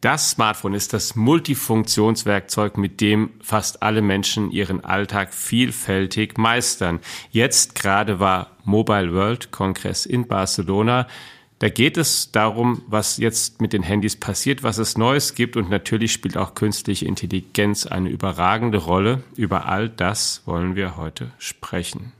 Das Smartphone ist das Multifunktionswerkzeug, mit dem fast alle Menschen ihren Alltag vielfältig meistern. Jetzt gerade war Mobile World Kongress in Barcelona. Da geht es darum, was jetzt mit den Handys passiert, was es Neues gibt und natürlich spielt auch künstliche Intelligenz eine überragende Rolle. Über all das wollen wir heute sprechen.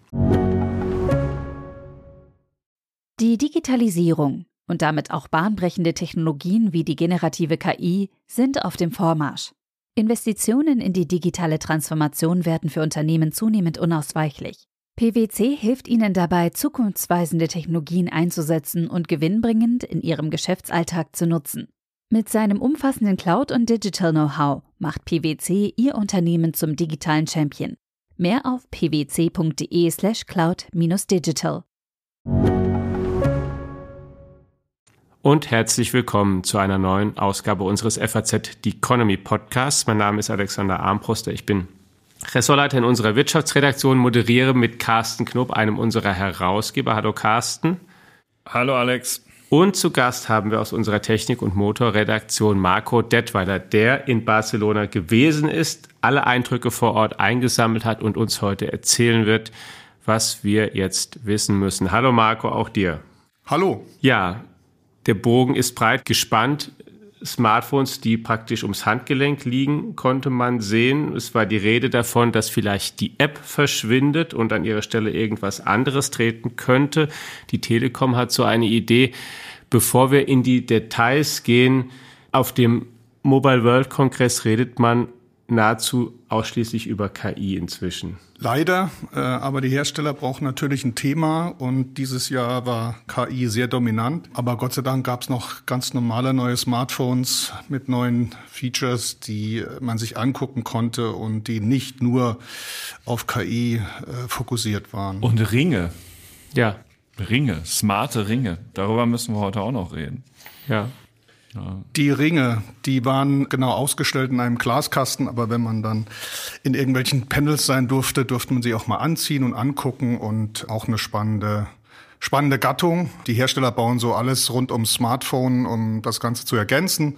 Die Digitalisierung und damit auch bahnbrechende Technologien wie die generative KI sind auf dem Vormarsch. Investitionen in die digitale Transformation werden für Unternehmen zunehmend unausweichlich. PwC hilft ihnen dabei, zukunftsweisende Technologien einzusetzen und gewinnbringend in ihrem Geschäftsalltag zu nutzen. Mit seinem umfassenden Cloud- und Digital-Know-how macht PwC ihr Unternehmen zum digitalen Champion. Mehr auf pwc.de/slash cloud-digital und herzlich willkommen zu einer neuen Ausgabe unseres FAZ The Economy Podcasts. Mein Name ist Alexander Armbruster. Ich bin Ressortleiter in unserer Wirtschaftsredaktion, moderiere mit Carsten Knob, einem unserer Herausgeber. Hallo Carsten. Hallo Alex. Und zu Gast haben wir aus unserer Technik- und Motorredaktion Marco Detweiler, der in Barcelona gewesen ist, alle Eindrücke vor Ort eingesammelt hat und uns heute erzählen wird, was wir jetzt wissen müssen. Hallo Marco, auch dir. Hallo. Ja, der Bogen ist breit gespannt. Smartphones, die praktisch ums Handgelenk liegen, konnte man sehen. Es war die Rede davon, dass vielleicht die App verschwindet und an ihrer Stelle irgendwas anderes treten könnte. Die Telekom hat so eine Idee. Bevor wir in die Details gehen, auf dem Mobile World Kongress redet man nahezu ausschließlich über KI inzwischen. Leider, äh, aber die Hersteller brauchen natürlich ein Thema und dieses Jahr war KI sehr dominant. Aber Gott sei Dank gab es noch ganz normale neue Smartphones mit neuen Features, die man sich angucken konnte und die nicht nur auf KI äh, fokussiert waren. Und Ringe. Ja. Ringe, smarte Ringe. Darüber müssen wir heute auch noch reden. Ja. Die Ringe, die waren genau ausgestellt in einem Glaskasten, aber wenn man dann in irgendwelchen Panels sein durfte, durfte man sie auch mal anziehen und angucken und auch eine spannende spannende Gattung. Die Hersteller bauen so alles rund ums Smartphone, um das Ganze zu ergänzen.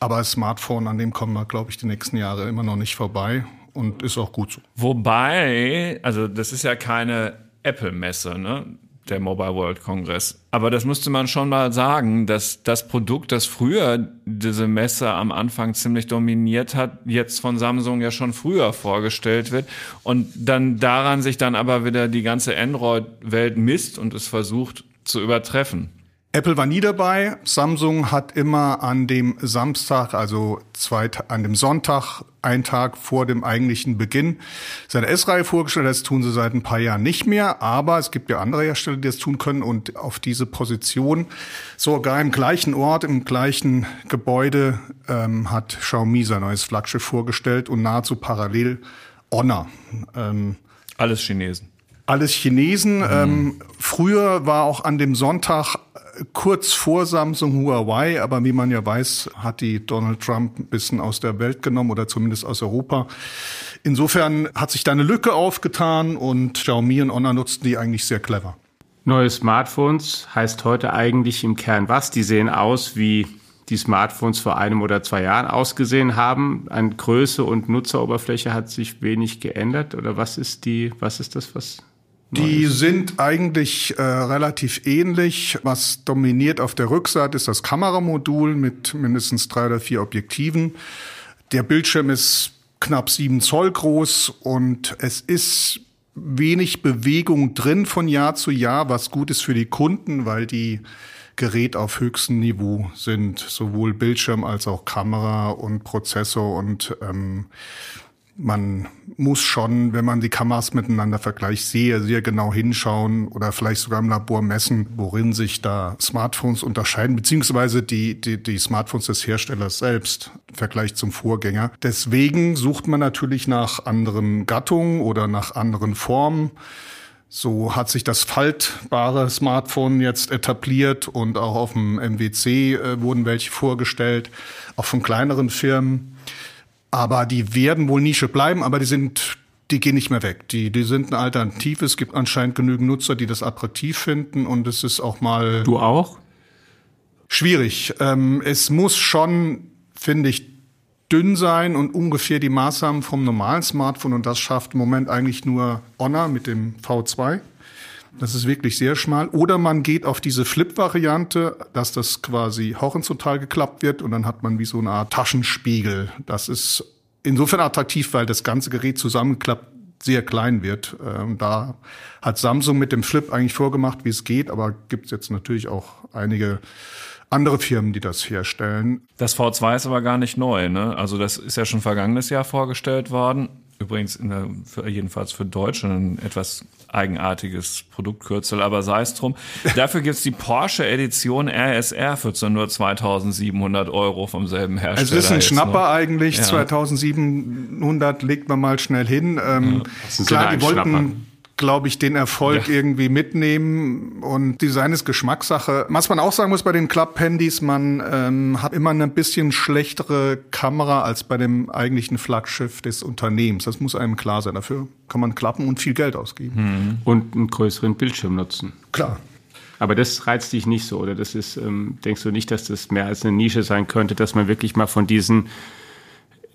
Aber das Smartphone, an dem kommen wir, glaube ich, die nächsten Jahre immer noch nicht vorbei und ist auch gut so. Wobei, also das ist ja keine Apple-Messe, ne? Der Mobile World Congress. Aber das musste man schon mal sagen, dass das Produkt, das früher diese Messe am Anfang ziemlich dominiert hat, jetzt von Samsung ja schon früher vorgestellt wird und dann daran sich dann aber wieder die ganze Android-Welt misst und es versucht zu übertreffen. Apple war nie dabei. Samsung hat immer an dem Samstag, also zwei, an dem Sonntag, einen Tag vor dem eigentlichen Beginn, seine S-Reihe vorgestellt. Das tun sie seit ein paar Jahren nicht mehr. Aber es gibt ja andere Hersteller, die das tun können. Und auf diese Position, sogar im gleichen Ort, im gleichen Gebäude, ähm, hat Xiaomi sein neues Flaggschiff vorgestellt und nahezu parallel Honor. Ähm, Alles Chinesen. Alles Chinesen. Mhm. Ähm, früher war auch an dem Sonntag kurz vor Samsung Huawei, aber wie man ja weiß, hat die Donald Trump ein bisschen aus der Welt genommen oder zumindest aus Europa. Insofern hat sich da eine Lücke aufgetan und Xiaomi und Honor nutzten die eigentlich sehr clever. Neue Smartphones heißt heute eigentlich im Kern was? Die sehen aus wie die Smartphones vor einem oder zwei Jahren ausgesehen haben. An Größe und Nutzeroberfläche hat sich wenig geändert. Oder was ist die, was ist das, was die sind eigentlich äh, relativ ähnlich. Was dominiert auf der Rückseite ist das Kameramodul mit mindestens drei oder vier Objektiven. Der Bildschirm ist knapp sieben Zoll groß und es ist wenig Bewegung drin von Jahr zu Jahr, was gut ist für die Kunden, weil die Geräte auf höchstem Niveau sind, sowohl Bildschirm als auch Kamera und Prozessor und ähm, man muss schon, wenn man die Kameras miteinander vergleicht, sehr, sehr genau hinschauen oder vielleicht sogar im Labor messen, worin sich da Smartphones unterscheiden, beziehungsweise die, die, die Smartphones des Herstellers selbst im Vergleich zum Vorgänger. Deswegen sucht man natürlich nach anderen Gattungen oder nach anderen Formen. So hat sich das faltbare Smartphone jetzt etabliert und auch auf dem MWC äh, wurden welche vorgestellt, auch von kleineren Firmen. Aber die werden wohl Nische bleiben, aber die sind die gehen nicht mehr weg. Die, die sind eine Alternative. Es gibt anscheinend genügend Nutzer, die das attraktiv finden und es ist auch mal. Du auch? Schwierig. Ähm, es muss schon, finde ich, dünn sein und ungefähr die Maßnahmen vom normalen Smartphone und das schafft im Moment eigentlich nur Honor mit dem V2. Das ist wirklich sehr schmal. Oder man geht auf diese Flip-Variante, dass das quasi horizontal geklappt wird und dann hat man wie so eine Art Taschenspiegel. Das ist insofern attraktiv, weil das ganze Gerät zusammenklappt sehr klein wird. Ähm, da hat Samsung mit dem Flip eigentlich vorgemacht, wie es geht, aber gibt es jetzt natürlich auch einige andere Firmen, die das herstellen. Das V2 ist aber gar nicht neu, ne? Also das ist ja schon vergangenes Jahr vorgestellt worden. Übrigens der, für, jedenfalls für Deutsche ein etwas eigenartiges Produktkürzel, aber sei es drum. Dafür gibt's die Porsche Edition RSR für nur 2700 Euro vom selben Hersteller. Es ist ein Schnapper noch. eigentlich, ja. 2700 legt man mal schnell hin. Ähm, ja, klar, die wollten glaube ich, den Erfolg ja. irgendwie mitnehmen. Und Design ist Geschmackssache. Was man auch sagen muss bei den Club-Handys, man ähm, hat immer eine bisschen schlechtere Kamera als bei dem eigentlichen Flaggschiff des Unternehmens. Das muss einem klar sein. Dafür kann man klappen und viel Geld ausgeben. Mhm. Und einen größeren Bildschirm nutzen. Klar. Aber das reizt dich nicht so, oder? Das ist, ähm, denkst du nicht, dass das mehr als eine Nische sein könnte, dass man wirklich mal von diesen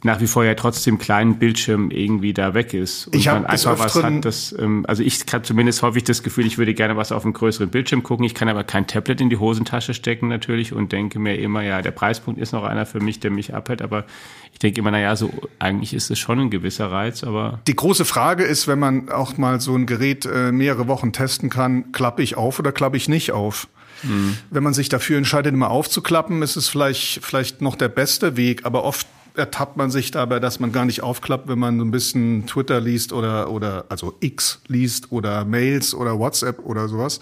nach wie vor ja trotzdem kleinen Bildschirm irgendwie da weg ist und ich man einfach was hat, das, ähm, also ich habe zumindest häufig das Gefühl, ich würde gerne was auf einem größeren Bildschirm gucken, ich kann aber kein Tablet in die Hosentasche stecken natürlich und denke mir immer, ja, der Preispunkt ist noch einer für mich, der mich abhält, aber ich denke immer, naja, so eigentlich ist es schon ein gewisser Reiz, aber. Die große Frage ist, wenn man auch mal so ein Gerät äh, mehrere Wochen testen kann, klappe ich auf oder klappe ich nicht auf? Mhm. Wenn man sich dafür entscheidet, immer aufzuklappen, ist es vielleicht, vielleicht noch der beste Weg, aber oft ertappt man sich dabei, dass man gar nicht aufklappt, wenn man so ein bisschen Twitter liest oder, oder also X liest oder Mails oder WhatsApp oder sowas.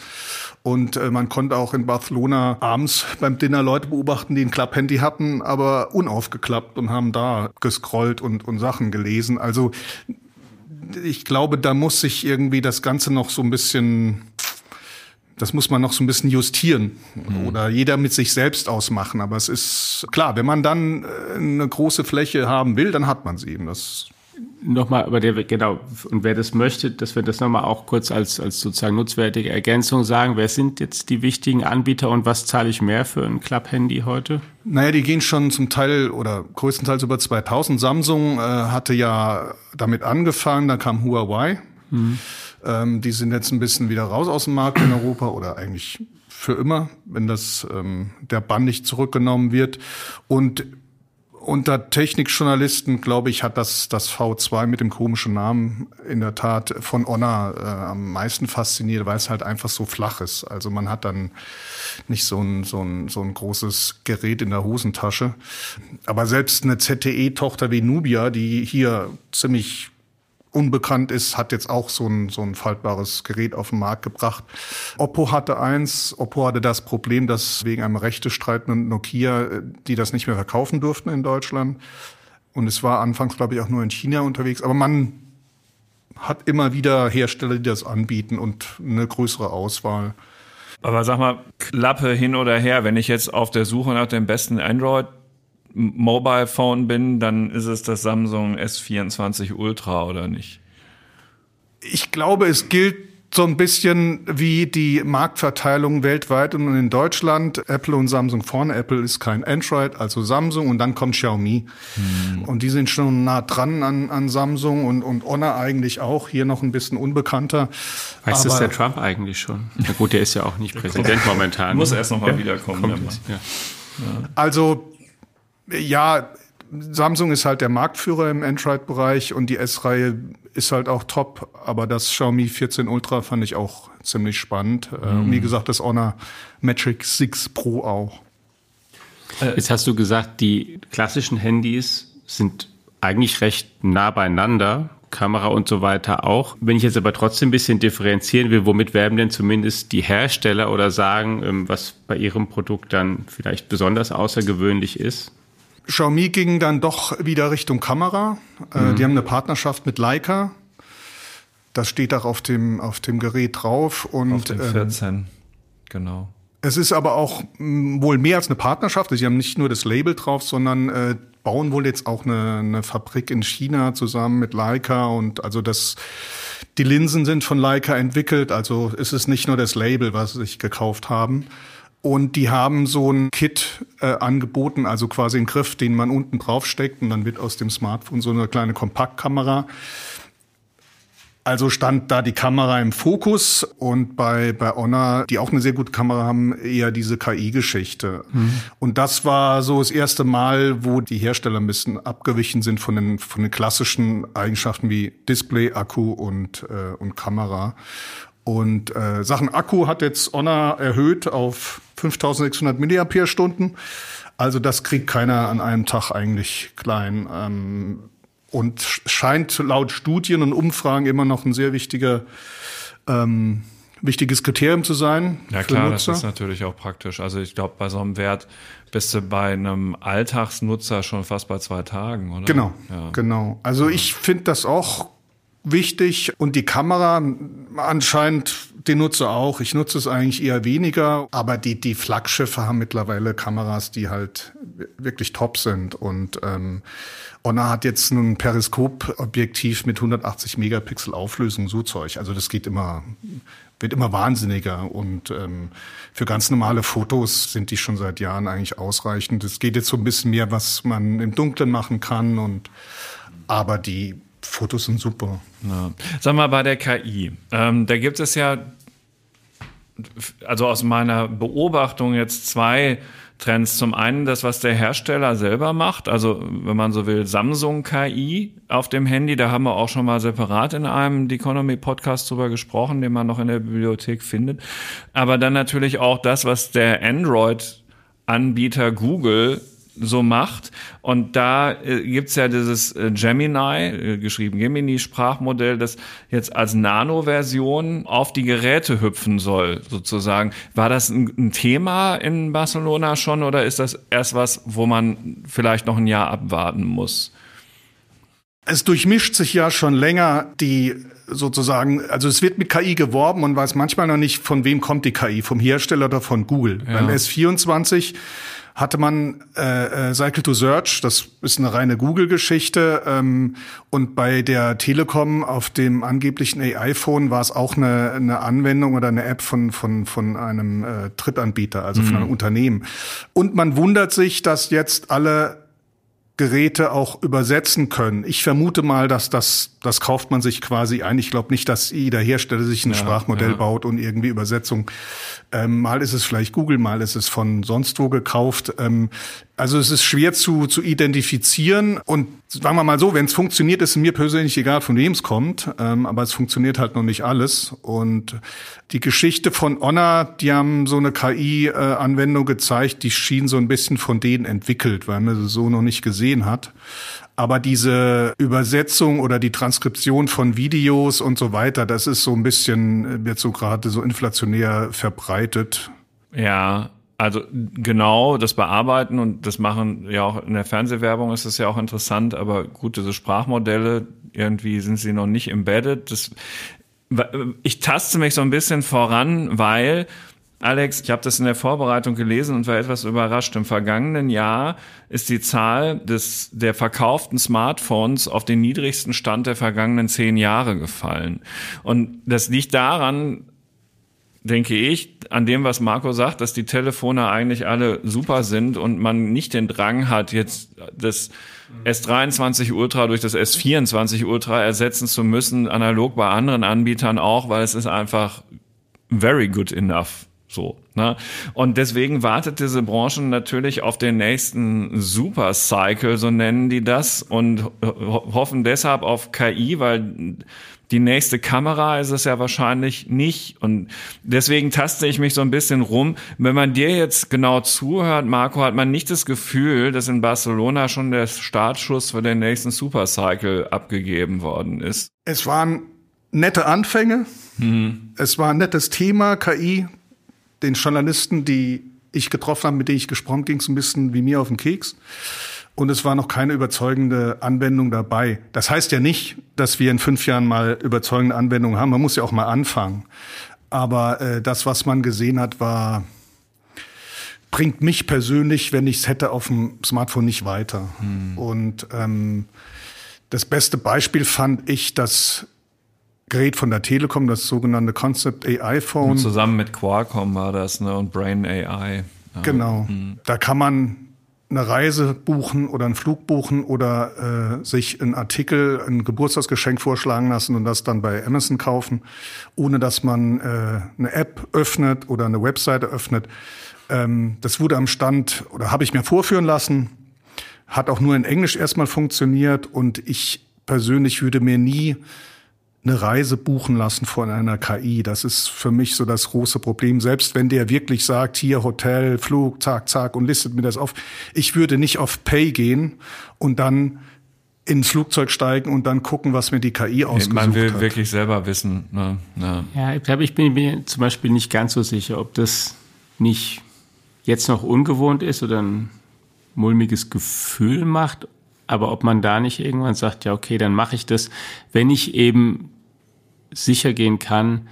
Und äh, man konnte auch in Barcelona abends beim Dinner Leute beobachten, die ein Klapphandy hatten, aber unaufgeklappt und haben da gescrollt und, und Sachen gelesen. Also ich glaube, da muss sich irgendwie das Ganze noch so ein bisschen das muss man noch so ein bisschen justieren mhm. oder jeder mit sich selbst ausmachen. Aber es ist klar, wenn man dann äh, eine große Fläche haben will, dann hat man sie eben. Das Nochmal, aber der, genau, und wer das möchte, dass wir das nochmal auch kurz als, als sozusagen nutzwertige Ergänzung sagen. Wer sind jetzt die wichtigen Anbieter und was zahle ich mehr für ein Club-Handy heute? Naja, die gehen schon zum Teil oder größtenteils über 2000. Samsung äh, hatte ja damit angefangen, dann kam Huawei. Mhm. Ähm, die sind jetzt ein bisschen wieder raus aus dem Markt in Europa oder eigentlich für immer, wenn das ähm, der Bann nicht zurückgenommen wird. Und unter Technikjournalisten, glaube ich, hat das, das V2 mit dem komischen Namen in der Tat von Honor äh, am meisten fasziniert, weil es halt einfach so flach ist. Also man hat dann nicht so ein, so ein, so ein großes Gerät in der Hosentasche. Aber selbst eine ZTE-Tochter wie Nubia, die hier ziemlich unbekannt ist, hat jetzt auch so ein, so ein faltbares Gerät auf den Markt gebracht. Oppo hatte eins. Oppo hatte das Problem, dass wegen einem Rechtestreit mit Nokia, äh, die das nicht mehr verkaufen durften in Deutschland. Und es war anfangs, glaube ich, auch nur in China unterwegs. Aber man hat immer wieder Hersteller, die das anbieten und eine größere Auswahl. Aber sag mal, Klappe hin oder her, wenn ich jetzt auf der Suche nach dem besten Android Mobile Phone bin, dann ist es das Samsung S24 Ultra oder nicht? Ich glaube, es gilt so ein bisschen wie die Marktverteilung weltweit und in Deutschland. Apple und Samsung vorne. Apple ist kein Android, also Samsung und dann kommt Xiaomi. Hm. Und die sind schon nah dran an, an Samsung und, und Honor eigentlich auch. Hier noch ein bisschen unbekannter. Weiß das der Trump eigentlich schon? Na gut, der ist ja auch nicht Präsident momentan. Muss erst noch mal ja, wiederkommen. Ja. Also ja, Samsung ist halt der Marktführer im Android-Bereich und die S-Reihe ist halt auch top. Aber das Xiaomi 14 Ultra fand ich auch ziemlich spannend. Mhm. wie gesagt, das Honor Metric 6 Pro auch. Äh, jetzt hast du gesagt, die klassischen Handys sind eigentlich recht nah beieinander. Kamera und so weiter auch. Wenn ich jetzt aber trotzdem ein bisschen differenzieren will, womit werben denn zumindest die Hersteller oder sagen, ähm, was bei ihrem Produkt dann vielleicht besonders außergewöhnlich ist? Xiaomi ging dann doch wieder Richtung Kamera. Äh, mhm. Die haben eine Partnerschaft mit Leica. Das steht auch auf dem, auf dem Gerät drauf. Und, auf dem 14, ähm, genau. Es ist aber auch mh, wohl mehr als eine Partnerschaft. Sie haben nicht nur das Label drauf, sondern äh, bauen wohl jetzt auch eine, eine Fabrik in China zusammen mit Leica und also das die Linsen sind von Leica entwickelt, also ist es nicht nur das Label, was sie sich gekauft haben. Und die haben so ein Kit äh, angeboten, also quasi einen Griff, den man unten drauf steckt und dann wird aus dem Smartphone so eine kleine Kompaktkamera. Also stand da die Kamera im Fokus und bei, bei Honor, die auch eine sehr gute Kamera haben, eher diese KI-Geschichte. Mhm. Und das war so das erste Mal, wo die Hersteller ein bisschen abgewichen sind von den, von den klassischen Eigenschaften wie Display, Akku und, äh, und Kamera. Und äh, Sachen Akku hat jetzt Honor erhöht auf 5600 Milliampere-Stunden. Also das kriegt keiner an einem Tag eigentlich klein. Ähm, und scheint laut Studien und Umfragen immer noch ein sehr wichtiger ähm, wichtiges Kriterium zu sein. Ja klar, das ist natürlich auch praktisch. Also ich glaube, bei so einem Wert bist du bei einem Alltagsnutzer schon fast bei zwei Tagen, oder? Genau, ja. genau. Also ich finde das auch wichtig und die Kamera anscheinend den nutze auch. Ich nutze es eigentlich eher weniger, aber die, die Flaggschiffe haben mittlerweile Kameras, die halt wirklich top sind und ähm, Honor hat jetzt ein Periskopobjektiv mit 180 Megapixel Auflösung, so Zeug. Also das geht immer, wird immer wahnsinniger und ähm, für ganz normale Fotos sind die schon seit Jahren eigentlich ausreichend. Es geht jetzt so ein bisschen mehr, was man im Dunkeln machen kann und aber die Fotos sind super. Ja. Sag mal, bei der KI, ähm, da gibt es ja, also aus meiner Beobachtung jetzt zwei Trends. Zum einen das, was der Hersteller selber macht, also wenn man so will, Samsung KI auf dem Handy. Da haben wir auch schon mal separat in einem Economy Podcast drüber gesprochen, den man noch in der Bibliothek findet. Aber dann natürlich auch das, was der Android Anbieter Google so macht. Und da äh, gibt's ja dieses äh, Gemini, äh, geschrieben Gemini-Sprachmodell, das jetzt als Nano-Version auf die Geräte hüpfen soll, sozusagen. War das ein, ein, Thema in Barcelona schon oder ist das erst was, wo man vielleicht noch ein Jahr abwarten muss? Es durchmischt sich ja schon länger die sozusagen, also es wird mit KI geworben man weiß manchmal noch nicht, von wem kommt die KI, vom Hersteller oder von Google. Ja. Beim S24 hatte man äh, äh, Cycle to Search, das ist eine reine Google-Geschichte. Ähm, und bei der Telekom auf dem angeblichen AI-Phone war es auch eine, eine Anwendung oder eine App von, von, von einem äh, Drittanbieter, also von einem mhm. Unternehmen. Und man wundert sich, dass jetzt alle Geräte auch übersetzen können. Ich vermute mal, dass das, das kauft man sich quasi ein. Ich glaube nicht, dass jeder Hersteller sich ein ja, Sprachmodell ja. baut und irgendwie Übersetzung. Ähm, mal ist es vielleicht Google, mal ist es von sonst wo gekauft. Ähm, also es ist schwer zu, zu identifizieren und sagen wir mal so, wenn es funktioniert, ist mir persönlich egal, von wem es kommt, ähm, aber es funktioniert halt noch nicht alles. Und die Geschichte von Honor, die haben so eine KI-Anwendung gezeigt, die schien so ein bisschen von denen entwickelt, weil man sie so noch nicht gesehen hat. Aber diese Übersetzung oder die Transkription von Videos und so weiter, das ist so ein bisschen, wird so gerade so inflationär verbreitet. Ja, also genau, das bearbeiten und das machen ja auch in der Fernsehwerbung ist es ja auch interessant, aber gut, diese Sprachmodelle, irgendwie sind sie noch nicht embedded. Das, ich taste mich so ein bisschen voran, weil Alex, ich habe das in der Vorbereitung gelesen und war etwas überrascht. Im vergangenen Jahr ist die Zahl des, der verkauften Smartphones auf den niedrigsten Stand der vergangenen zehn Jahre gefallen. Und das liegt daran, denke ich, an dem, was Marco sagt, dass die Telefone eigentlich alle super sind und man nicht den Drang hat, jetzt das S23 Ultra durch das S24 Ultra ersetzen zu müssen, analog bei anderen Anbietern auch, weil es ist einfach very good enough. So, ne? Und deswegen wartet diese Branche natürlich auf den nächsten Super Cycle, so nennen die das, und hoffen deshalb auf KI, weil die nächste Kamera ist es ja wahrscheinlich nicht. Und deswegen taste ich mich so ein bisschen rum. Wenn man dir jetzt genau zuhört, Marco, hat man nicht das Gefühl, dass in Barcelona schon der Startschuss für den nächsten Supercycle abgegeben worden ist. Es waren nette Anfänge. Mhm. Es war ein nettes Thema, KI. Den Journalisten, die ich getroffen habe, mit denen ich gesprochen, habe, ging es ein bisschen wie mir auf den Keks und es war noch keine überzeugende Anwendung dabei. Das heißt ja nicht, dass wir in fünf Jahren mal überzeugende Anwendungen haben. Man muss ja auch mal anfangen. Aber äh, das, was man gesehen hat, war bringt mich persönlich, wenn ich es hätte, auf dem Smartphone nicht weiter. Hm. Und ähm, das beste Beispiel fand ich das Gerät von der Telekom, das sogenannte Concept AI Phone. Und zusammen mit Qualcomm war das, ne? Und Brain AI. Ja. Genau. Hm. Da kann man eine Reise buchen oder einen Flug buchen oder äh, sich einen Artikel, ein Geburtstagsgeschenk vorschlagen lassen und das dann bei Amazon kaufen, ohne dass man äh, eine App öffnet oder eine Webseite öffnet. Ähm, das wurde am Stand oder habe ich mir vorführen lassen, hat auch nur in Englisch erstmal funktioniert und ich persönlich würde mir nie eine Reise buchen lassen von einer KI. Das ist für mich so das große Problem. Selbst wenn der wirklich sagt, hier Hotel, Flug, zack, zack und listet mir das auf. Ich würde nicht auf Pay gehen und dann ins Flugzeug steigen und dann gucken, was mir die KI ausgesucht hat. Man will hat. wirklich selber wissen. Ne? Ja. ja, ich glaube, ich bin mir zum Beispiel nicht ganz so sicher, ob das nicht jetzt noch ungewohnt ist oder ein mulmiges Gefühl macht, aber ob man da nicht irgendwann sagt, ja, okay, dann mache ich das, wenn ich eben sicher gehen kann,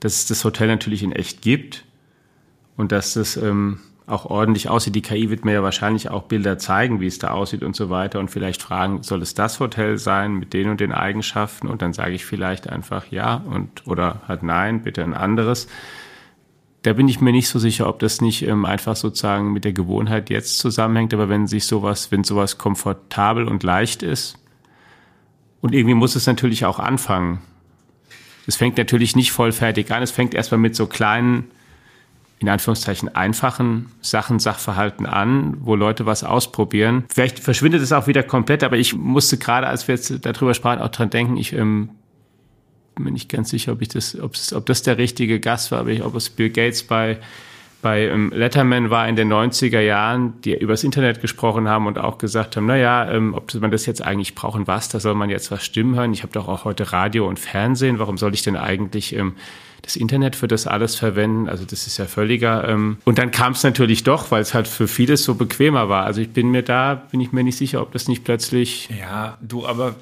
dass es das Hotel natürlich in echt gibt und dass das ähm, auch ordentlich aussieht. Die KI wird mir ja wahrscheinlich auch Bilder zeigen, wie es da aussieht und so weiter und vielleicht fragen, soll es das Hotel sein mit den und den Eigenschaften? Und dann sage ich vielleicht einfach ja und oder halt nein, bitte ein anderes. Da bin ich mir nicht so sicher, ob das nicht ähm, einfach sozusagen mit der Gewohnheit jetzt zusammenhängt. Aber wenn sich sowas, wenn sowas komfortabel und leicht ist, und irgendwie muss es natürlich auch anfangen. Es fängt natürlich nicht vollfertig an. Es fängt erstmal mit so kleinen, in Anführungszeichen einfachen Sachen, Sachverhalten an, wo Leute was ausprobieren. Vielleicht verschwindet es auch wieder komplett, aber ich musste gerade, als wir jetzt darüber sprachen, auch dran denken, ich ähm, mir nicht ganz sicher, ob ich das, ob das der richtige Gast war, aber ich, ob es Bill Gates bei bei ähm, Letterman war in den 90er Jahren, die übers Internet gesprochen haben und auch gesagt haben, naja, ähm, ob man das jetzt eigentlich brauchen was, da soll man jetzt was Stimmen hören. Ich habe doch auch heute Radio und Fernsehen, warum soll ich denn eigentlich ähm, das Internet für das alles verwenden. Also das ist ja völliger. Ähm und dann kam es natürlich doch, weil es halt für vieles so bequemer war. Also ich bin mir da, bin ich mir nicht sicher, ob das nicht plötzlich. Ja, du, aber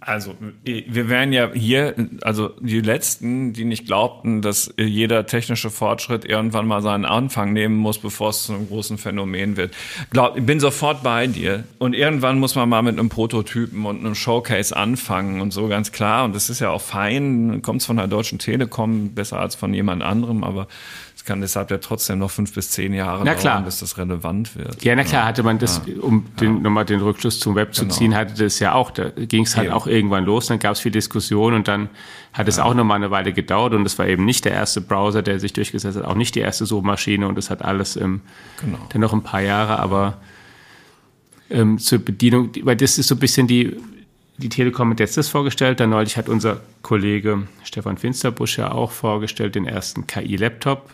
also wir wären ja hier, also die letzten, die nicht glaubten, dass jeder technische Fortschritt irgendwann mal seinen Anfang nehmen muss, bevor es zu einem großen Phänomen wird. Glaub, ich bin sofort bei dir. Und irgendwann muss man mal mit einem Prototypen und einem Showcase anfangen und so ganz klar. Und das ist ja auch fein, kommt von der Deutschen Telekom besser als von jemand anderem, aber es kann deshalb ja trotzdem noch fünf bis zehn Jahre na klar. dauern, bis das relevant wird. Ja, na klar, hatte man das, ja. um den, ja. nochmal den Rückschluss zum Web zu genau. ziehen, hatte das ja auch, da ging es halt eben. auch irgendwann los, dann gab es viel Diskussion und dann hat es ja. auch nochmal eine Weile gedauert und es war eben nicht der erste Browser, der sich durchgesetzt hat, auch nicht die erste Suchmaschine und es hat alles im, genau. dann noch ein paar Jahre, aber ähm, zur Bedienung, weil das ist so ein bisschen die, die Telekom hat jetzt das vorgestellt. Dann neulich hat unser Kollege Stefan Finsterbusch ja auch vorgestellt, den ersten KI-Laptop.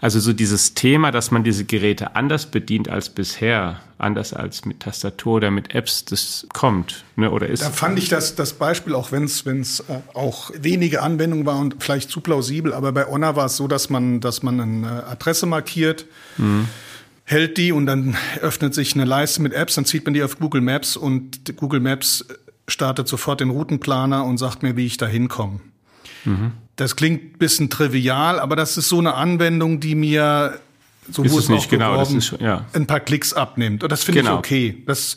Also so dieses Thema, dass man diese Geräte anders bedient als bisher, anders als mit Tastatur oder mit Apps, das kommt ne, oder ist. Da fand ich das, das Beispiel, auch wenn es äh, auch wenige Anwendungen war und vielleicht zu plausibel, aber bei Honor war es so, dass man, dass man eine Adresse markiert. Mhm hält die und dann öffnet sich eine Leiste mit Apps, dann zieht man die auf Google Maps und Google Maps startet sofort den Routenplaner und sagt mir, wie ich da hinkomme. Mhm. Das klingt bisschen trivial, aber das ist so eine Anwendung, die mir so ist es nicht genau, das ist, ja. ein paar Klicks abnimmt. Und das finde genau. ich okay. Das,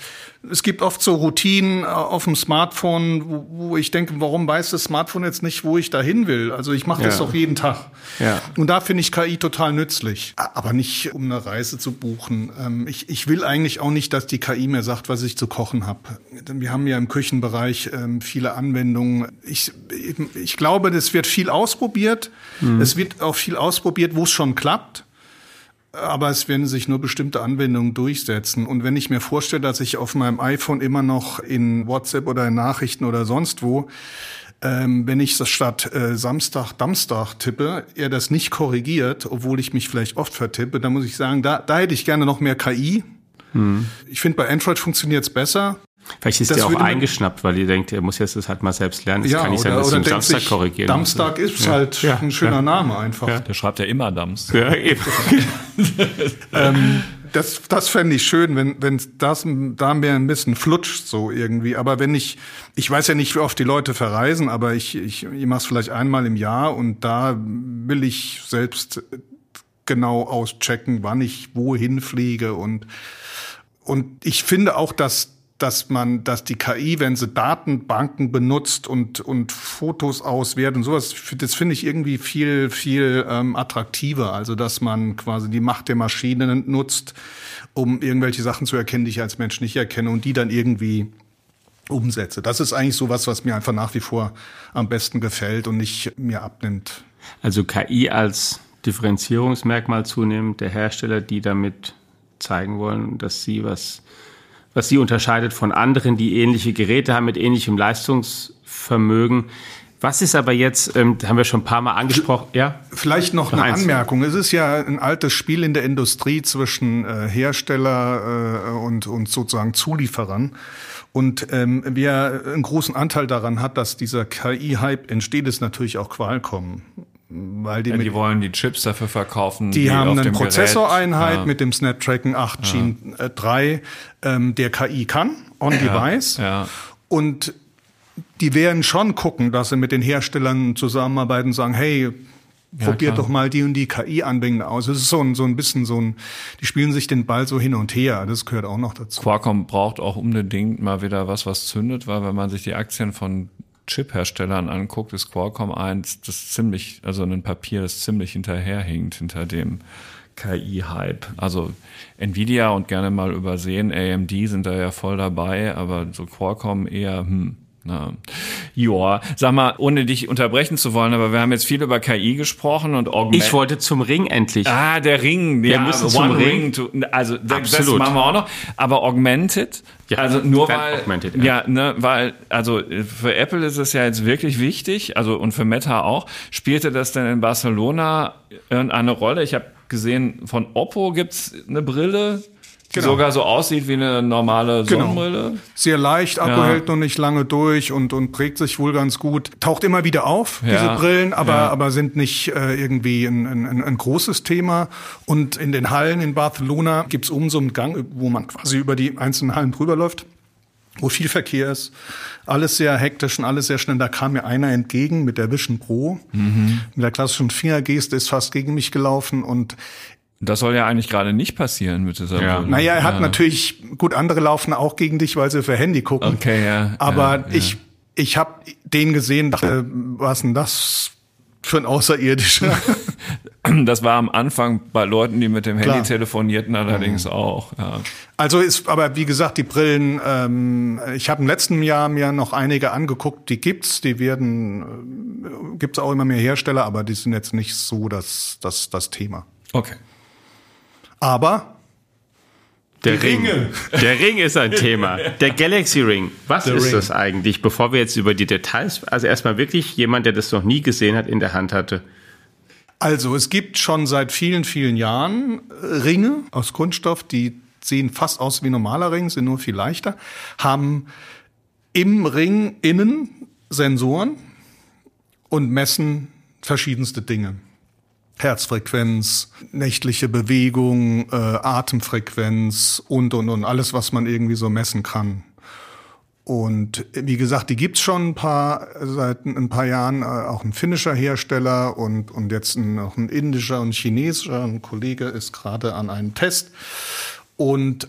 es gibt oft so Routinen äh, auf dem Smartphone, wo, wo, ich denke, warum weiß das Smartphone jetzt nicht, wo ich da hin will? Also ich mache das ja. doch jeden Tag. Ja. Und da finde ich KI total nützlich. Aber nicht, um eine Reise zu buchen. Ähm, ich, ich will eigentlich auch nicht, dass die KI mir sagt, was ich zu kochen habe. Wir haben ja im Küchenbereich ähm, viele Anwendungen. Ich, ich glaube, es wird viel ausprobiert. Mhm. Es wird auch viel ausprobiert, wo es schon klappt. Aber es werden sich nur bestimmte Anwendungen durchsetzen. Und wenn ich mir vorstelle, dass ich auf meinem iPhone immer noch in WhatsApp oder in Nachrichten oder sonst wo, ähm, wenn ich das statt äh, Samstag, Damstag tippe, er das nicht korrigiert, obwohl ich mich vielleicht oft vertippe, dann muss ich sagen, da, da hätte ich gerne noch mehr KI. Hm. Ich finde, bei Android funktioniert es besser. Vielleicht ist das der auch eingeschnappt, weil ihr denkt, er muss jetzt das halt mal selbst lernen. Das ja, kann nicht sein, dass oder du Samstag korrigieren Samstag ist ja. halt ja. ein schöner ja. Name einfach. Der schreibt ja immer Dams. Ja, eben. ähm, das, das fände ich schön, wenn, wenn das da mir ein bisschen flutscht so irgendwie. Aber wenn ich, ich weiß ja nicht, wie oft die Leute verreisen, aber ich, ich, ich mache es vielleicht einmal im Jahr und da will ich selbst genau auschecken, wann ich wohin fliege und und ich finde auch, dass dass man, dass die KI, wenn sie Datenbanken benutzt und, und Fotos auswertet und sowas, das finde ich irgendwie viel, viel ähm, attraktiver. Also, dass man quasi die Macht der Maschine nutzt, um irgendwelche Sachen zu erkennen, die ich als Mensch nicht erkenne und die dann irgendwie umsetze. Das ist eigentlich sowas, was mir einfach nach wie vor am besten gefällt und nicht mir abnimmt. Also KI als Differenzierungsmerkmal zunehmend der Hersteller, die damit zeigen wollen, dass sie was was sie unterscheidet von anderen, die ähnliche Geräte haben mit ähnlichem Leistungsvermögen. Was ist aber jetzt, ähm, haben wir schon ein paar Mal angesprochen, ja? Vielleicht noch, noch eine eins. Anmerkung. Es ist ja ein altes Spiel in der Industrie zwischen äh, Hersteller äh, und, und sozusagen Zulieferern. Und ähm, wer einen großen Anteil daran hat, dass dieser KI-Hype entsteht, ist natürlich auch Qualcomm. Weil die, ja, die wollen die Chips dafür verkaufen. Die, die haben eine Prozessoreinheit ja. mit dem Snapdragon 8 Gen ja. 3, ähm, der KI kann, on device. Ja. Und die werden schon gucken, dass sie mit den Herstellern zusammenarbeiten und sagen, hey, probiert doch mal die und die KI-Anwendung aus. Es ist so ein, so ein bisschen so ein, die spielen sich den Ball so hin und her. Das gehört auch noch dazu. Qualcomm braucht auch unbedingt mal wieder was, was zündet, weil wenn man sich die Aktien von Chip-Herstellern anguckt, ist Qualcomm eins, das ziemlich, also ein Papier, das ziemlich hinterherhinkt hinter dem KI-Hype. Also Nvidia und gerne mal übersehen, AMD sind da ja voll dabei, aber so Qualcomm eher, hm, na, ja, sag mal, ohne dich unterbrechen zu wollen, aber wir haben jetzt viel über KI gesprochen und Augment. Ich wollte zum Ring endlich. Ah, der Ring. Wir ja, müssen zum Ring. To, also Absolut. das machen wir auch noch. Aber Augmented, ja, also nur weil, ja. ja, ne, weil, also für Apple ist es ja jetzt wirklich wichtig, also und für Meta auch. Spielte das denn in Barcelona irgendeine Rolle? Ich habe gesehen, von Oppo gibt's eine Brille genau. sogar so aussieht wie eine normale genau. Sonnenbrille. Genau. Sehr leicht, Akku ja. hält noch nicht lange durch und, und trägt sich wohl ganz gut. Taucht immer wieder auf, ja. diese Brillen, aber, ja. aber sind nicht äh, irgendwie ein, ein, ein großes Thema. Und in den Hallen in Barcelona gibt's oben so einen Gang, wo man quasi über die einzelnen Hallen drüber läuft wo viel Verkehr ist, alles sehr hektisch und alles sehr schnell. Da kam mir einer entgegen mit der Vision Pro, mhm. mit der klassischen Fingergeste, ist fast gegen mich gelaufen und das soll ja eigentlich gerade nicht passieren mit dieser ja. Brille. Naja, er hat ja. natürlich, gut, andere laufen auch gegen dich, weil sie für Handy gucken. Okay, ja. Aber ja, ich, ich habe den gesehen, dachte, was denn das für ein Außerirdischer? Das war am Anfang bei Leuten, die mit dem Handy Klar. telefonierten, allerdings mhm. auch. Ja. Also ist, aber wie gesagt, die Brillen, ähm, ich habe im letzten Jahr mir noch einige angeguckt, die gibt's, die werden, äh, gibt's auch immer mehr Hersteller, aber die sind jetzt nicht so das, das, das Thema. Okay. Aber der Ring. Ringe. Der Ring ist ein Thema. Der Galaxy Ring. Was The ist Ring. das eigentlich? Bevor wir jetzt über die Details, also erstmal wirklich jemand, der das noch nie gesehen hat, in der Hand hatte. Also es gibt schon seit vielen, vielen Jahren Ringe aus Kunststoff, die sehen fast aus wie normaler Ring, sind nur viel leichter, haben im Ring innen Sensoren und messen verschiedenste Dinge. Herzfrequenz, nächtliche Bewegung, äh, Atemfrequenz und, und, und alles, was man irgendwie so messen kann. Und wie gesagt, die gibt's schon ein paar, seit ein paar Jahren, äh, auch ein finnischer Hersteller und, und jetzt noch ein indischer und chinesischer. Ein Kollege ist gerade an einem Test. Und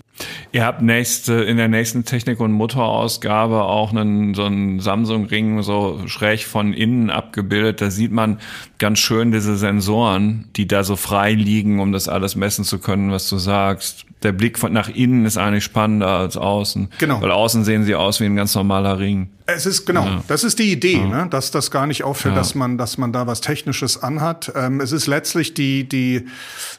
Ihr habt nächste, in der nächsten Technik- und Motorausgabe auch einen, so einen Samsung-Ring so schräg von innen abgebildet. Da sieht man ganz schön diese Sensoren, die da so frei liegen, um das alles messen zu können, was du sagst. Der Blick von nach innen ist eigentlich spannender als außen. Genau. Weil außen sehen sie aus wie ein ganz normaler Ring. Es ist genau, ja. das ist die Idee, ja. ne? dass das gar nicht auffällt, ja. dass man, dass man da was Technisches anhat. Ähm, es ist letztlich die, die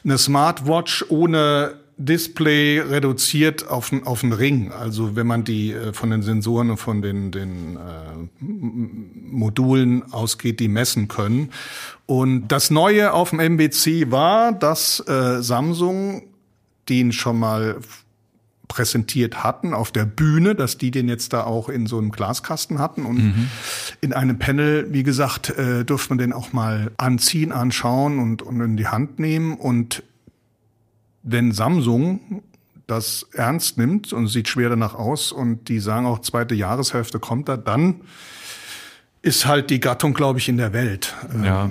eine Smartwatch ohne Display reduziert auf, auf einen Ring. Also wenn man die äh, von den Sensoren und von den, den äh, Modulen ausgeht, die messen können. Und das Neue auf dem MBC war, dass äh, Samsung den schon mal präsentiert hatten auf der Bühne, dass die den jetzt da auch in so einem Glaskasten hatten und mhm. in einem Panel, wie gesagt, äh, durfte man den auch mal anziehen, anschauen und, und in die Hand nehmen und wenn Samsung das ernst nimmt und sieht schwer danach aus und die sagen auch zweite Jahreshälfte kommt da, dann ist halt die Gattung, glaube ich, in der Welt. Ja.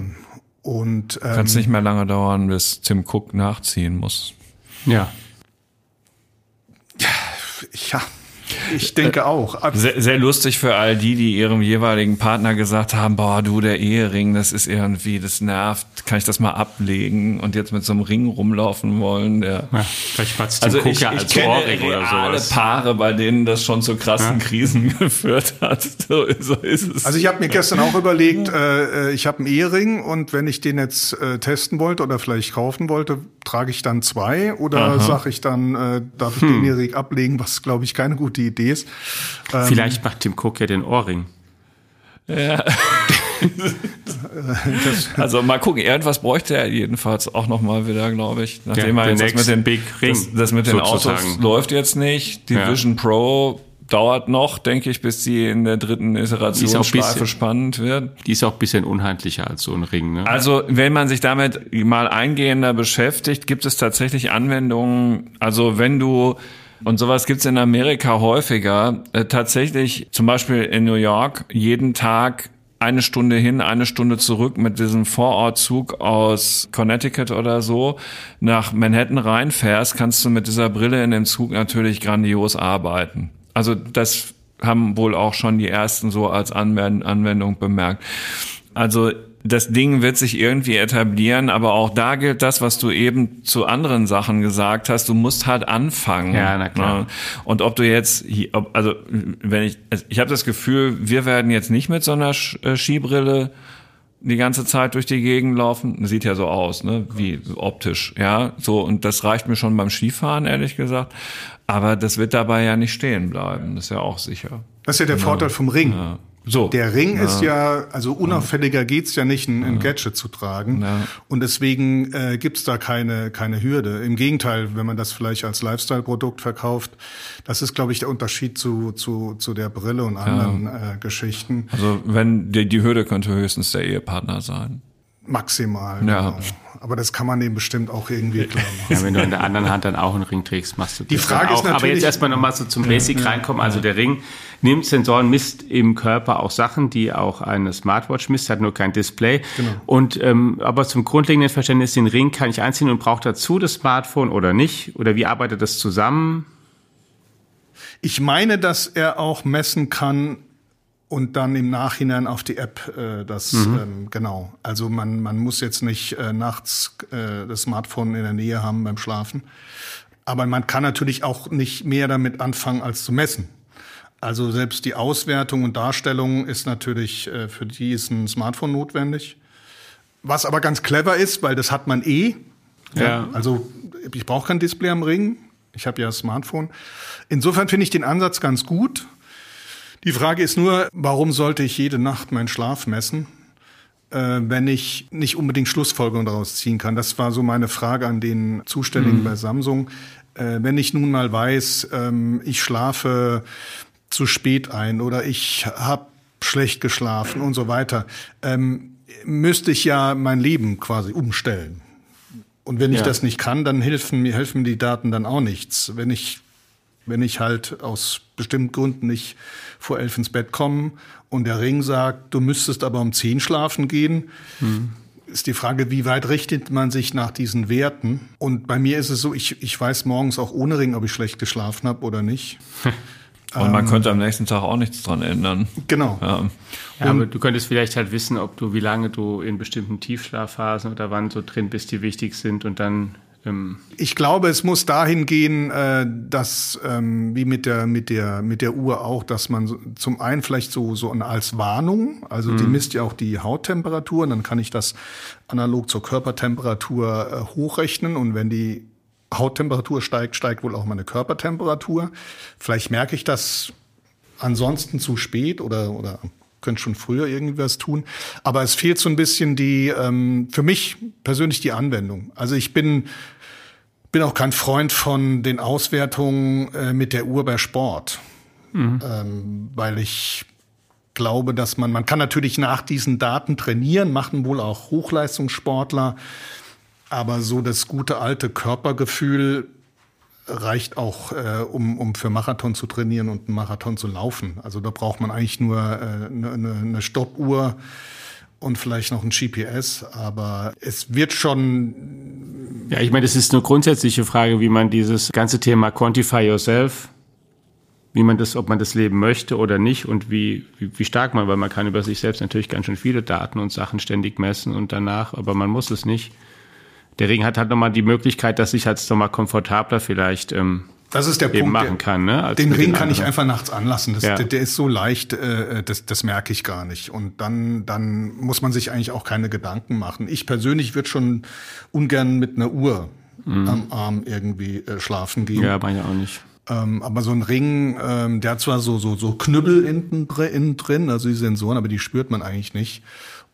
Und ähm, kann es nicht mehr lange dauern, bis Tim Cook nachziehen muss. Ja. Ja, ich denke auch. Sehr, sehr, lustig für all die, die ihrem jeweiligen Partner gesagt haben, boah, du, der Ehering, das ist irgendwie, das nervt, kann ich das mal ablegen und jetzt mit so einem Ring rumlaufen wollen. Der, ja, vielleicht passt also ich, ich als kenne Ohrring oder sowas. Paare, bei denen das schon zu krassen ja. Krisen geführt hat. So, so ist es. Also ich habe mir gestern auch überlegt, äh, äh ich habe einen Ehering und wenn ich den jetzt äh, testen wollte oder vielleicht kaufen wollte, trage ich dann zwei oder sage ich dann, äh, darf ich hm. den Ehering ablegen, was glaube ich keine gute Idee ist. Ähm, Vielleicht macht Tim Cook ja den Ohrring. Ja. also mal gucken, irgendwas bräuchte er jedenfalls auch noch mal wieder, glaube ich. Nachdem ja, er jetzt das mit den Big Ring das, das mit den sozusagen. Autos läuft jetzt nicht. Die ja. Vision Pro dauert noch, denke ich, bis die in der dritten Iterationsschleife spannend wird. Die ist auch ein bisschen unheimlicher als so ein Ring. Ne? Also wenn man sich damit mal eingehender beschäftigt, gibt es tatsächlich Anwendungen. Also wenn du und sowas gibt's in Amerika häufiger. Äh, tatsächlich, zum Beispiel in New York, jeden Tag eine Stunde hin, eine Stunde zurück mit diesem Vorortzug aus Connecticut oder so nach Manhattan reinfährst, kannst du mit dieser Brille in dem Zug natürlich grandios arbeiten. Also das haben wohl auch schon die ersten so als Anwendung bemerkt. Also das Ding wird sich irgendwie etablieren, aber auch da gilt das, was du eben zu anderen Sachen gesagt hast. Du musst halt anfangen. Ja, na klar. Und ob du jetzt, also wenn ich, also ich habe das Gefühl, wir werden jetzt nicht mit so einer äh, Skibrille die ganze Zeit durch die Gegend laufen. Sieht ja so aus, ne? Wie optisch, ja. So, und das reicht mir schon beim Skifahren, ehrlich gesagt. Aber das wird dabei ja nicht stehen bleiben. Das ist ja auch sicher. Das ist ja der genau. Vorteil vom Ring. Ja. So. Der Ring ja. ist ja, also unauffälliger geht's ja nicht, ein, ein Gadget zu tragen. Ja. Und deswegen äh, gibt's da keine, keine Hürde. Im Gegenteil, wenn man das vielleicht als Lifestyle-Produkt verkauft, das ist, glaube ich, der Unterschied zu, zu, zu der Brille und anderen ja. äh, Geschichten. Also wenn die, die Hürde könnte höchstens der Ehepartner sein. Maximal. Ja. Genau. Aber das kann man dem bestimmt auch irgendwie klar machen. Ja, wenn du in der anderen Hand dann auch einen Ring trägst, machst du das Die Frage ist auch. natürlich. Aber jetzt erstmal nochmal so zum Basic ja, reinkommen. Also der Ring nimmt Sensoren, misst im Körper auch Sachen, die auch eine Smartwatch misst, hat nur kein Display. Genau. Und ähm, aber zum grundlegenden Verständnis, den Ring kann ich einziehen und brauche dazu das Smartphone oder nicht? Oder wie arbeitet das zusammen? Ich meine, dass er auch messen kann, und dann im Nachhinein auf die App äh, das mhm. ähm, genau. Also man man muss jetzt nicht äh, nachts äh, das Smartphone in der Nähe haben beim Schlafen, aber man kann natürlich auch nicht mehr damit anfangen als zu messen. Also selbst die Auswertung und Darstellung ist natürlich äh, für die ist ein Smartphone notwendig. Was aber ganz clever ist, weil das hat man eh. Ja. ja also ich brauche kein Display am Ring. Ich habe ja ein Smartphone. Insofern finde ich den Ansatz ganz gut. Die Frage ist nur, warum sollte ich jede Nacht meinen Schlaf messen? Äh, wenn ich nicht unbedingt Schlussfolgerungen daraus ziehen kann. Das war so meine Frage an den Zuständigen mhm. bei Samsung. Äh, wenn ich nun mal weiß, ähm, ich schlafe zu spät ein oder ich habe schlecht geschlafen und so weiter, ähm, müsste ich ja mein Leben quasi umstellen. Und wenn ich ja. das nicht kann, dann helfen mir helfen die Daten dann auch nichts. Wenn ich wenn ich halt aus bestimmten Gründen nicht vor elf ins Bett komme und der Ring sagt, du müsstest aber um zehn schlafen gehen, mhm. ist die Frage, wie weit richtet man sich nach diesen Werten? Und bei mir ist es so, ich, ich weiß morgens auch ohne Ring, ob ich schlecht geschlafen habe oder nicht. Und man ähm, könnte am nächsten Tag auch nichts dran ändern. Genau. Ja. ja aber du könntest vielleicht halt wissen, ob du, wie lange du in bestimmten Tiefschlafphasen oder wann so drin bist, die wichtig sind und dann ich glaube, es muss dahin gehen, äh, dass ähm, wie mit der mit der mit der Uhr auch, dass man zum einen vielleicht so so als Warnung, also mhm. die misst ja auch die Hauttemperatur, und dann kann ich das analog zur Körpertemperatur äh, hochrechnen und wenn die Hauttemperatur steigt, steigt wohl auch meine Körpertemperatur. Vielleicht merke ich das ansonsten zu spät oder oder könnte schon früher irgendwas tun. Aber es fehlt so ein bisschen die, ähm, für mich persönlich die Anwendung. Also ich bin, bin auch kein Freund von den Auswertungen äh, mit der Uhr bei Sport. Mhm. Ähm, weil ich glaube, dass man, man kann natürlich nach diesen Daten trainieren, machen wohl auch Hochleistungssportler. Aber so das gute alte Körpergefühl reicht auch, äh, um, um für Marathon zu trainieren und einen Marathon zu laufen. Also da braucht man eigentlich nur äh, eine, eine Stoppuhr und vielleicht noch ein GPS, aber es wird schon. Ja, ich meine, das ist eine grundsätzliche Frage, wie man dieses ganze Thema Quantify Yourself, wie man das, ob man das leben möchte oder nicht und wie, wie, wie stark man, weil man kann über sich selbst natürlich ganz schön viele Daten und Sachen ständig messen und danach, aber man muss es nicht. Der Ring hat halt nochmal die Möglichkeit, dass ich halt nochmal komfortabler vielleicht ähm, das ist der eben Punkt. machen kann. Ne, den Ring den kann ich einfach nachts anlassen. Das, Ja. der, der ist so leicht, äh, das, das merke ich gar nicht. Und dann, dann muss man sich eigentlich auch keine Gedanken machen. Ich persönlich würde schon ungern mit einer Uhr am Arm irgendwie äh, schlafen gehen. Mhm. Ja, meine ich auch nicht. Ähm, aber so ein Ring, ähm, der hat zwar so, so, so Knüppel innen drin, also die Sensoren, aber die spürt man eigentlich nicht.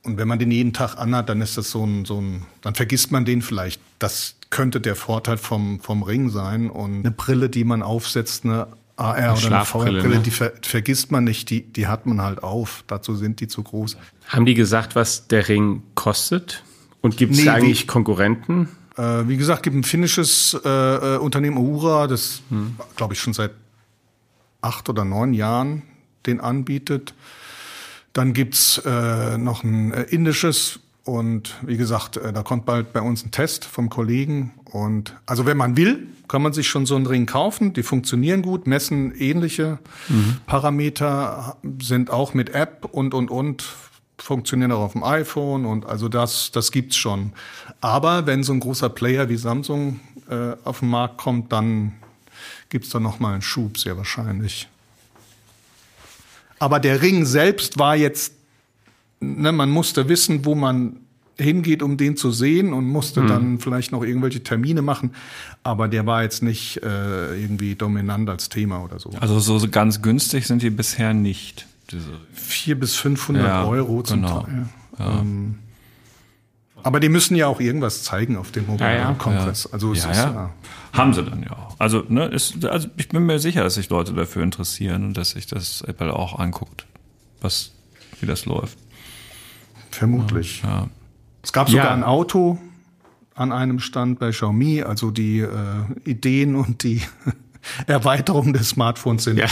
Und wenn man den jeden Tag anhat, dann ist das so ein, so ein, dann vergisst man den vielleicht. Das könnte der Vorteil vom, vom Ring sein. Und eine Brille, die man aufsetzt, eine AR oder eine VR-Brille, ne? die ver vergisst man nicht, die, die hat man halt auf. Dazu sind die zu groß. Haben die gesagt, was der Ring kostet? Und gibt es Nee, eigentlich wie- Konkurrenten? Äh, wie gesagt, gibt ein finnisches äh, äh, Unternehmen Aura, das glaube ich schon seit acht oder neun Jahren den anbietet. Dann gibt's äh, noch ein äh, indisches und wie gesagt, äh, da kommt bald bei uns ein Test vom Kollegen. Und also wenn man will, kann man sich schon so einen Ring kaufen. Die funktionieren gut, messen ähnliche Parameter, sind auch mit App und und und funktionieren auch auf dem iPhone und also das, das gibt's schon. Aber wenn so ein großer Player wie Samsung äh, auf den Markt kommt, dann gibt's da noch mal einen Schub, sehr wahrscheinlich. Aber der Ring selbst war jetzt, ne, man musste wissen, wo man hingeht, um den zu sehen und musste dann vielleicht noch irgendwelche Termine machen. Aber der war jetzt nicht äh, irgendwie dominant als Thema oder so. Also so ganz günstig sind die bisher nicht. Diese Vier bis 500 Ja, Euro zum genau. Teil. Ähm, aber die müssen ja auch irgendwas zeigen auf dem Mobile Ja, ja. Congress. Also es ja, ist ja. ja. Haben sie dann ja auch. Also, ne, ist, also ich bin mir sicher, dass sich Leute dafür interessieren und dass sich das Apple auch anguckt, was, wie das läuft. vermutlich. Ja. Es gab sogar Ja. ein Auto an einem Stand bei Xiaomi. Also die äh, Ideen und die Erweiterung des Smartphones sind, Ja.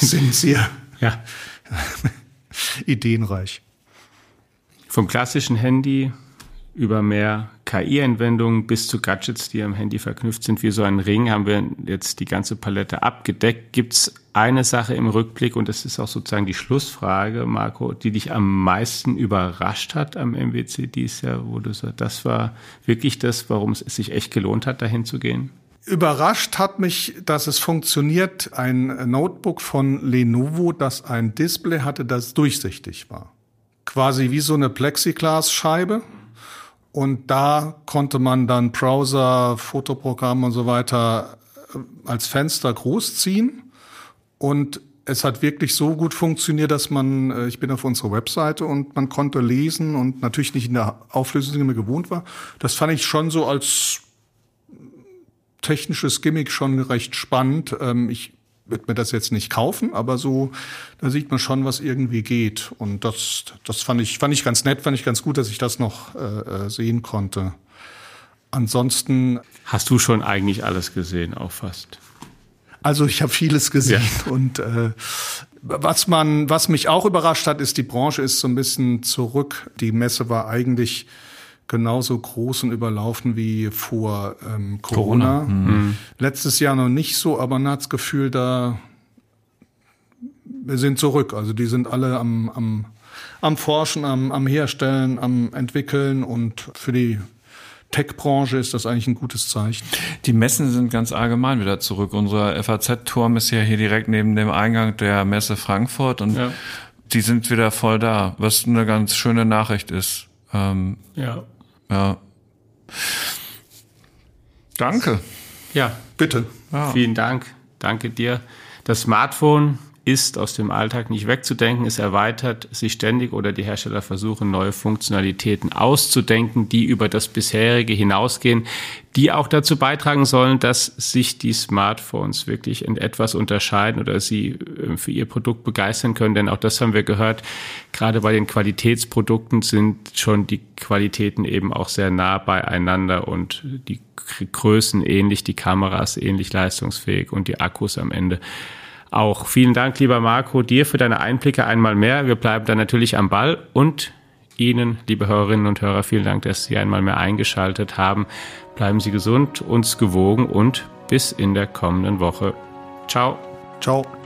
sind sehr Ja. ideenreich. Vom klassischen Handy über mehr KI-Anwendungen bis zu Gadgets, die am Handy verknüpft sind, wie so ein Ring, haben wir jetzt die ganze Palette abgedeckt. Gibt es eine Sache im Rückblick, und das ist auch sozusagen die Schlussfrage, Marco, die dich am meisten überrascht hat am MWC dieses Jahr, wo du sagst, das war wirklich das, warum es sich echt gelohnt hat, dahin zu gehen? Überrascht hat mich, dass es funktioniert. Ein Notebook von Lenovo, das ein Display hatte, das durchsichtig war. Quasi wie so eine Plexiglasscheibe. Und da konnte man dann Browser, Fotoprogramm und so weiter äh, als Fenster großziehen. Und es hat wirklich so gut funktioniert, dass man, äh, ich bin auf unserer Webseite und man konnte lesen und natürlich nicht in der Auflösung, die man gewohnt war. Das fand ich schon so als technisches Gimmick schon recht spannend. Ähm, ich würde mir das jetzt nicht kaufen, aber so, da sieht man schon, was irgendwie geht. Und das, das fand ich, fand ich ganz nett, fand ich ganz gut, dass ich das noch äh, äh, sehen konnte. Ansonsten, Hast du schon eigentlich alles gesehen, auch fast? also ich habe vieles gesehen und äh, was man, was mich auch überrascht hat, ist, die Branche ist so ein bisschen zurück. Die Messe war eigentlich genauso groß und überlaufen wie vor ähm, Corona. Letztes Jahr noch nicht so, aber man hat das Gefühl, da wir sind zurück. Also die sind alle am, am, am Forschen, am, am Herstellen, am Entwickeln und für die Tech-Branche ist das eigentlich ein gutes Zeichen. Die Messen sind ganz allgemein wieder zurück. Unser FAZ-Turm ist ja hier direkt neben dem Eingang der Messe Frankfurt und Ja. die sind wieder voll da, was eine ganz schöne Nachricht ist. Ähm, Ja. Ja. Danke. Ja, Bitte. Vielen Dank. Danke dir. Das Smartphone ist aus dem Alltag nicht wegzudenken. Es erweitert sich ständig oder die Hersteller versuchen, neue Funktionalitäten auszudenken, die über das bisherige hinausgehen, die auch dazu beitragen sollen, dass sich die Smartphones wirklich in etwas unterscheiden oder sie äh, für ihr Produkt begeistern können. Denn auch das haben wir gehört. Gerade bei den Qualitätsprodukten sind schon die Qualitäten eben auch sehr nah beieinander und die Größen ähnlich, die Kameras ähnlich leistungsfähig und die Akkus am Ende auch. Vielen Dank, lieber Marco, dir für deine Einblicke einmal mehr. Wir bleiben dann natürlich am Ball und Ihnen, liebe Hörerinnen und Hörer, vielen Dank, dass Sie einmal mehr eingeschaltet haben. Bleiben Sie gesund, uns gewogen und bis in der kommenden Woche. Ciao. Ciao.